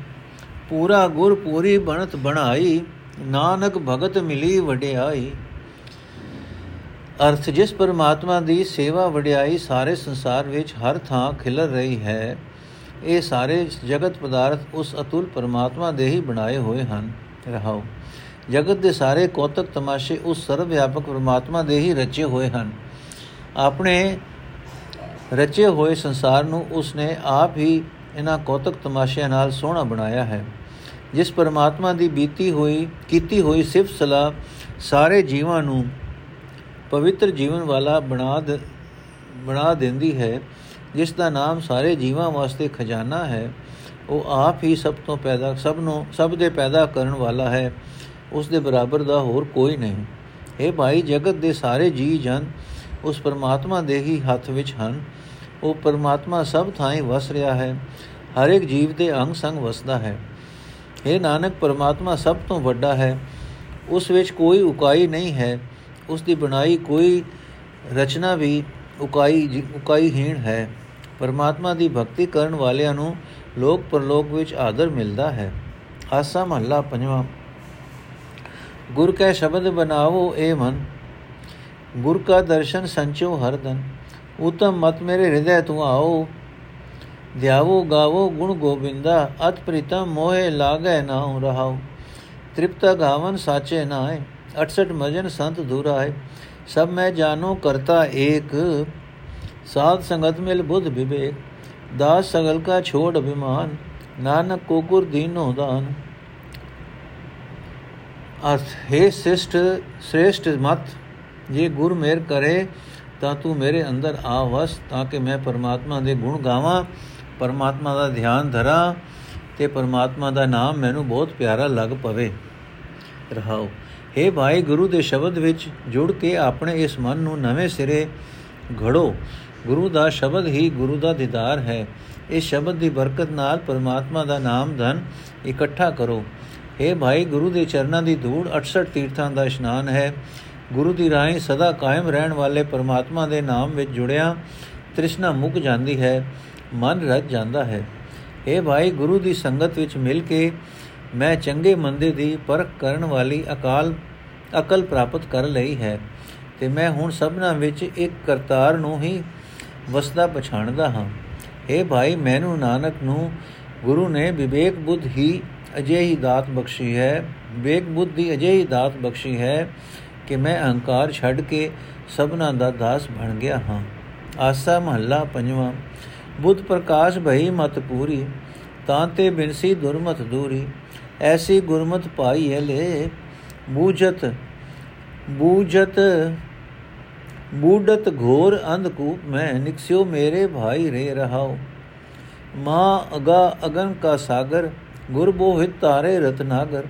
ਪੂਰਾ ਗੁਰ ਪੂਰੀ ਬਣਤ ਬਣਾਈ, ਨਾਨਕ ਭਗਤ ਮਿਲੀ ਵਡਿਆਈ। ਅਰਥ ਜਿਸ ਪਰਮਾਤਮਾ ਦੀ ਸੇਵਾ ਵਡਿਆਈ, ਸਾਰੇ ਸੰਸਾਰ ਵਿੱਚ ਹਰ ਥਾਂ ਖਿਲਰ ਰਹੀ ਹੈ। ਇਹ ਸਾਰੇ ਜਗਤ ਪਦਾਰਥ ਉਸ ਅਤੁਲ ਪਰਮਾਤਮਾ ਦੇ ਹੀ ਬਣਾਏ ਹੋਏ ਹਨ। ਰਹਾਓ। ਜਗਤ ਦੇ ਸਾਰੇ ਕੌਤਕ ਤਮਾਸ਼ੇ ਉਸ ਸਰਵ ਵਿਆਪਕ ਪਰਮਾਤਮਾ ਦੇ ਹੀ ਰਚੇ ਹੋਏ ਹਨ। ਆਪਣੇ ਰਚੇ ਹੋਏ ਸੰਸਾਰ ਨੂੰ ਉਸ ਨੇ ਆਪ ਹੀ ਇਹਨਾਂ ਕੌਤਕ ਤਮਾਸ਼ਿਆਂ ਨਾਲ ਸੋਹਣਾ ਬਣਾਇਆ ਹੈ। ਜਿਸ ਪਰਮਾਤਮਾ ਦੀ ਬੀਤੀ ਹੋਈ, ਕੀਤੀ ਹੋਈ ਸਿਫਤ ਸਲਾ ਸਾਰੇ ਜੀਵਾਂ ਨੂੰ ਪਵਿੱਤਰ ਜੀਵਨ ਵਾਲਾ ਬਣਾ ਬਣਾ ਦਿੰਦੀ ਹੈ, ਜਿਸ ਦਾ ਨਾਮ ਸਾਰੇ ਜੀਵਾਂ ਵਾਸਤੇ ਖਜ਼ਾਨਾ ਹੈ, ਉਹ ਆਪ ਹੀ ਸਭ ਤੋਂ ਪੈਦਾ, ਸਭ ਨੂੰ, ਸਭ ਦੇ ਪੈਦਾ ਕਰਨ ਵਾਲਾ ਹੈ। ਉਸ ਦੇ ਬਰਾਬਰ ਦਾ ਹੋਰ ਕੋਈ ਨਹੀਂ। ਇਹ ਭਾਈ, ਜਗਤ ਦੇ ਸਾਰੇ ਜੀ ਜਨ ਉਸ ਪਰਮਾਤਮਾ ਦੇ ਹੀ ਹੱਥ ਵਿੱਚ ਹਨ। ਉਹ ਪਰਮਾਤਮਾ ਸਭ ਥਾਂ ਵਸ ਰਿਹਾ ਹੈ। ਹਰ ਇੱਕ ਜੀਵ ਦੇ ਅੰਗ ਸੰਗ ਵਸਦਾ ਹੈ। ਇਹ ਨਾਨਕ, ਪਰਮਾਤਮਾ ਸਭ ਤੋਂ ਵੱਡਾ ਹੈ। ਉਸ ਵਿੱਚ ਕੋਈ ਉਕਾਈ ਨਹੀਂ ਹੈ। ਉਸ ਦੀ ਬਣਾਈ ਕੋਈ ਰਚਨਾ ਵੀ ਉਕਾਈ ਉਕਾਈਹੀਣ ਹੈ। ਪਰਮਾਤਮਾ ਦੀ ਭਗਤੀ ਕਰਨ ਵਾਲਿਆਂ ਨੂੰ ਲੋਕ ਪਰਲੋਕ ਵਿੱਚ ਆਦਰ ਮਿਲਦਾ ਹੈ। ਆਸਾ ਮਹੱਲਾ ਪੰਜਵਾਂ ਗੁਰ ਕੈ ਸ਼ਬਦ ਬਨਾਵੋ ਏ ਮਨ। ਗੁਰ ਕਾ ਦਰਸ਼ਨ ਸੰਚੋ ਹਰਦਨ ਉਤਮ ਮਤ ਮੇਰੇ ਹਿਰਦੈ ਤੂੰ ਆਓ। ਧਿਆਵੋ, ਗਾਵੋ ਗੁਣ ਗੋਬਿੰਦਾ। ਅਤ ਪ੍ਰੀਤਮ ਮੋਹਿ ਲਾਗੈ ਨਾਉ ਰਹਾਉ। ਤ੍ਰਿਪਤ ਗਾਵਨ ਸਾਚੇ ਨਾਏ 68 ਮਜਨ ਸੰਤ ਧੂਰਾਏ ਸਭ ਮੈਂ ਜਾਨੋ ਕਰਤਾ ਏਕ। ਸਾਧ ਸੰਗਤ ਮਿਲ ਬੁੱਧ ਵਿਵੇਕ। ਦਾਸ ਸਗਲ ਕਾ ਛੋੜ ਅਭਿਮਾਨ। ਨਾਨਕ ਕੋ ਗੁਰ ਦੀਨੋ ਦਾਨ। ਅਰਥ, ਹੈ ਸਿਸ਼ਟ, ਸ੍ਰੇਸ਼ਟ ਮਤ, ਜੇ ਗੁਰ ਮੇਰ ਕਰੇ, ਤਾਂ ਤੂੰ ਮੇਰੇ ਅੰਦਰ ਆ ਵਸ ਤਾਂ ਕਿ ਮੈਂ ਪਰਮਾਤਮਾ ਦੇ ਗੁਣ ਗਾਵਾਂ, ਪਰਮਾਤਮਾ ਦਾ ਧਿਆਨ ਧਰਾਂ, ਤੇ ਪਰਮਾਤਮਾ ਦਾ ਨਾਮ ਮੈਨੂੰ ਬਹੁਤ ਪਿਆਰਾ ਲੱਗ ਪਵੇ। ਰਹਾਓ हे ਭਾਈ ਗੁਰੂ ਦੇ ਸ਼ਬਦ ਵਿੱਚ ਜੁੜ ਕੇ ਆਪਣੇ ਇਸ ਮਨ ਨੂੰ ਨਵੇਂ ਸਿਰੇ ਘੜੋ। ਗੁਰੂ ਦਾ ਸ਼ਬਦ ਹੀ ਗੁਰੂ ਦਾ ਦੀਦਾਰ ਹੈ। ਇਸ ਸ਼ਬਦ ਦੀ ਬਰਕਤ ਨਾਲ ਪਰਮਾਤਮਾ ਦਾ ਨਾਮ ਧਨ ਇਕੱਠਾ ਕਰੋ। हे ਭਾਈ, ਗੁਰੂ ਦੇ ਚਰਨਾਂ ਦੀ ਧੂੜ 68 ਤੀਰਥਾਂ ਦਾ ਇਸ਼ਨਾਨ ਹੈ। ਗੁਰੂ ਦੀ ਰਾਹੀਂ ਸਦਾ ਕਾਇਮ ਰਹਿਣ ਵਾਲੇ ਪਰਮਾਤਮਾ ਦੇ ਨਾਮ ਵਿੱਚ ਜੁੜਿਆ ਤ੍ਰਿਸ਼ਨਾ ਮੁੱਕ ਜਾਂਦੀ ਹੈ, ਮਨ ਰਜ ਜਾਂਦਾ ਹੈ। ਇਹ ਭਾਈ, ਗੁਰੂ ਦੀ ਸੰਗਤ ਵਿੱਚ ਮਿਲ ਕੇ ਮੈਂ ਚੰਗੇ ਮੰਦੇ ਦੀ ਪਰਖ ਕਰਨ ਵਾਲੀ ਅਕਾਲ, ਅਕਲ ਪ੍ਰਾਪਤ ਕਰ ਲਈ ਹੈ ਤੇ ਮੈਂ ਹੁਣ ਸਭਨਾ ਵਿੱਚ ਇੱਕ ਕਰਤਾਰ ਨੂੰ ਹੀ ਵਸਦਾ ਪਛਾਣਦਾ ਹਾਂ। ਇਹ ਭਾਈ, ਮੈਨੂੰ ਨਾਨਕ ਨੂੰ ਗੁਰੂ ਨੇ ਵਿਵੇਕ ਬੁੱਧ ਹੀ ਅਜਿਹੀ ਦਾਤ ਬਖਸ਼ੀ ਹੈ। ਵਿਵੇਕ ਬੁੱਧ ਦੀ ਅਜਿਹੀ ਦਾਤ ਬਖਸ਼ੀ ਹੈ ਕਿ ਮੈਂ ਅਹੰਕਾਰ ਛੱਡ ਕੇ ਸਭਨਾ ਦਾ ਦਾਸ ਬਣ ਗਿਆ ਹਾਂ। ਆਸਾ ਮਹੱਲਾ ਪੰਜਵਾਂ, ਬੁੱਧ ਪ੍ਰਕਾਸ਼ ਭਈ ਮਤ ਪੂਰੀ, ਤਾਂ ਤੇ ਬਿਨਸੀ ਦੁਰਮਤ ਦੂਰੀ, ਐਸੀ ਗੁਰਮਤ ਪਾਈ ਹੈ ਲੈ। ਬੂਝਤ ਬੂਝਤ, ਬੂਡਤ ਘੋਰ ਅੰਧਕੂਪ ਮੈਂ, ਨਿਕਸਿਓ ਮੇਰੇ ਭਾਈ ਰੇ ਰਹਾਓ। ਮਾਂ ਅਗਾ ਅਗਨ ਕਾ ਸਾਗਰ ਗੁਰ ਬੋਹਿਤ ਤਾਰੇ ਰਤਨਾਗਰ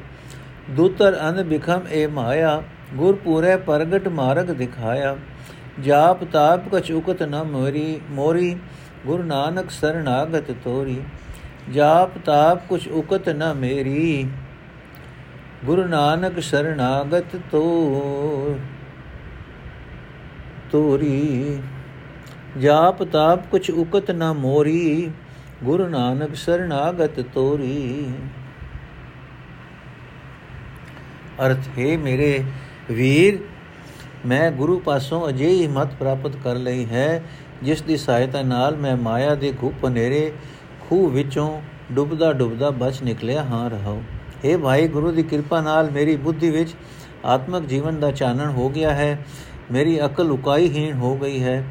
ਦੂਤਰ ਅੰਧ ਬਿਖਮ ਏ ਮਾਇਆ, ਗੁਰ ਪੂਰੇ ਪ੍ਰਗਟ ਮਾਰਗ ਦਿਖਾਇਆ, ਜਾਪ ਤਾਪ ਕਛ ਉਕਤ ਨ ਮੋਰੀ ਮੋਰੀ, ਗੁਰ ਨਾਨਕ ਸਰਣਾਗਤ ਤੋਰੀ, ਜਾਪ ਤਾਪ ਕੁਛ ਉਕਤ ਨ ਮੇਰੀ, ਗੁਰੂ ਨਾਨਕ ਸਰਣਾਗਤ ਤੋ ਤੋਰੀ, ਜਾਪ ਤਾਪ ਕੁਛ ਉਕਤ ਨ ਮੋਰੀ ਗੁਰੂ ਨਾਨਕ ਸਰਣਾਗਤ ਤੋਰੀ। ਅਰਥ, ਹੈ ਮੇਰੇ ਵੀਰ, ਮੈਂ ਗੁਰੂ ਪਾਸੋਂ ਅਜਿਹੀ ਮਤ ਪ੍ਰਾਪਤ ਕਰ ਲਈ ਹੈ, ਜਿਸ ਦੀ ਸਹਾਇਤਾ ਨਾਲ ਮੈਂ ਮਾਇਆ ਦੇ ਘੁੱਪ ਹਨੇਰੇ ਖੂਹ ਵਿੱਚੋਂ ਡੁੱਬਦਾ ਡੁੱਬਦਾ ਬਚ ਨਿਕਲਿਆ ਹਾਂ ਰਹਾਉ। हे ਭਾਈ, ਗੁਰੂ ਦੀ ਕਿਰਪਾ ਨਾਲ ਮੇਰੀ ਬੁੱਧੀ ਵਿੱਚ ਆਤਮਿਕ ਜੀਵਨ ਦਾ ਚਾਨਣ ਹੋ ਗਿਆ ਹੈ, ਮੇਰੀ ਅਕਲ ਉਕਾਈਹੀਣ ਹੋ ਗਈ ਹੈ।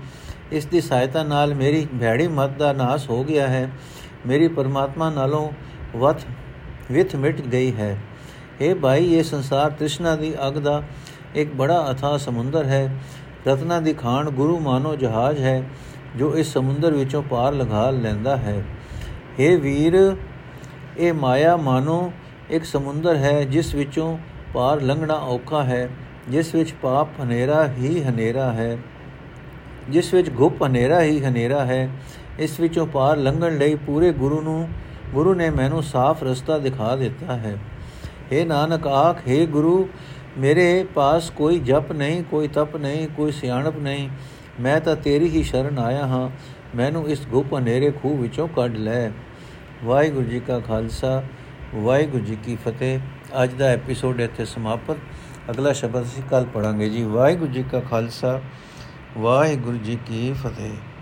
ਇਸ ਦੀ ਸਹਾਇਤਾ ਨਾਲ ਮੇਰੀ ਭੈੜੀ ਮਤ ਦਾ ਨਾਸ ਹੋ ਗਿਆ ਹੈ। ਮੇਰੀ ਪਰਮਾਤਮਾ ਨਾਲੋਂ ਵਤ ਵਿਥ ਮਿਟ ਗਈ ਹੈ। ਇਹ ਭਾਈ, ਇਹ ਸੰਸਾਰ ਤ੍ਰਿਸ਼ਨਾ ਦੀ ਅਗ ਦਾ ਇੱਕ ਬੜਾ ਅਥਾ ਸਮੁੰਦਰ ਹੈ। ਰਤਨਾ ਦੀ ਖਾਨ ਗੁਰੂ ਮਾਨੋ ਜਹਾਜ਼ ਹੈ, ਜੋ ਇਸ ਸਮੁੰਦਰ ਵਿੱਚੋਂ ਪਾਰ ਲਗਾ ਲੈਂਦਾ ਹੈ। ਇਹ ਵੀਰ, ਇਹ ਮਾਇਆ ਮਾਨੋ ਇੱਕ ਸਮੁੰਦਰ ਹੈ, ਜਿਸ ਵਿੱਚੋਂ ਪਾਰ ਲੰਘਣਾ ਔਖਾ ਹੈ, ਜਿਸ ਵਿੱਚ ਪਾਪ ਹਨੇਰਾ ਹੀ ਹਨੇਰਾ ਹੈ। ਜਿਸ ਵਿੱਚ ਗੁਪ ਹਨੇਰਾ ਹੀ ਹਨੇਰਾ ਹੈ, ਇਸ ਵਿੱਚੋਂ ਪਾਰ ਲੰਘਣ ਲਈ ਪੂਰੇ ਗੁਰੂ ਨੂੰ, ਗੁਰੂ ਨੇ ਮੈਨੂੰ ਸਾਫ਼ ਰਸਤਾ ਦਿਖਾ ਦਿੱਤਾ ਹੈ। हे ਨਾਨਕ ਆਖ हे ਗੁਰੂ, ਮੇਰੇ ਪਾਸ ਕੋਈ ਜਪ ਨਹੀਂ, ਕੋਈ ਤਪ ਨਹੀਂ, ਕੋਈ ਸਿਆਣਪ ਨਹੀਂ, ਮੈਂ ਤਾਂ ਤੇਰੀ ਹੀ ਸ਼ਰਨ ਆਇਆ ਹਾਂ, ਮੈਨੂੰ ਇਸ ਗੁਪ ਹਨੇਰੇ ਖੂਹ ਵਿੱਚੋਂ ਕੱਢ ਲੈ। ਵਾਹਿਗੁਰੂ ਜੀ ਕਾ ਖਾਲਸਾ, ਵਾਹਿਗੁਰੂ ਜੀ ਕੀ ਫਤਿਹ। ਅੱਜ ਦਾ ਐਪੀਸੋਡ ਇੱਥੇ ਸਮਾਪਤ। ਅਗਲਾ ਸ਼ਬਦ ਅਸੀਂ ਕੱਲ ਪੜਾਂਗੇ ਜੀ। ਵਾਹਿਗੁਰੂ ਜੀ ਕਾ ਖਾਲਸਾ ਵਾਹਿਗੁਰੂ ਜੀ ਕੀ ਫਤਿਹ।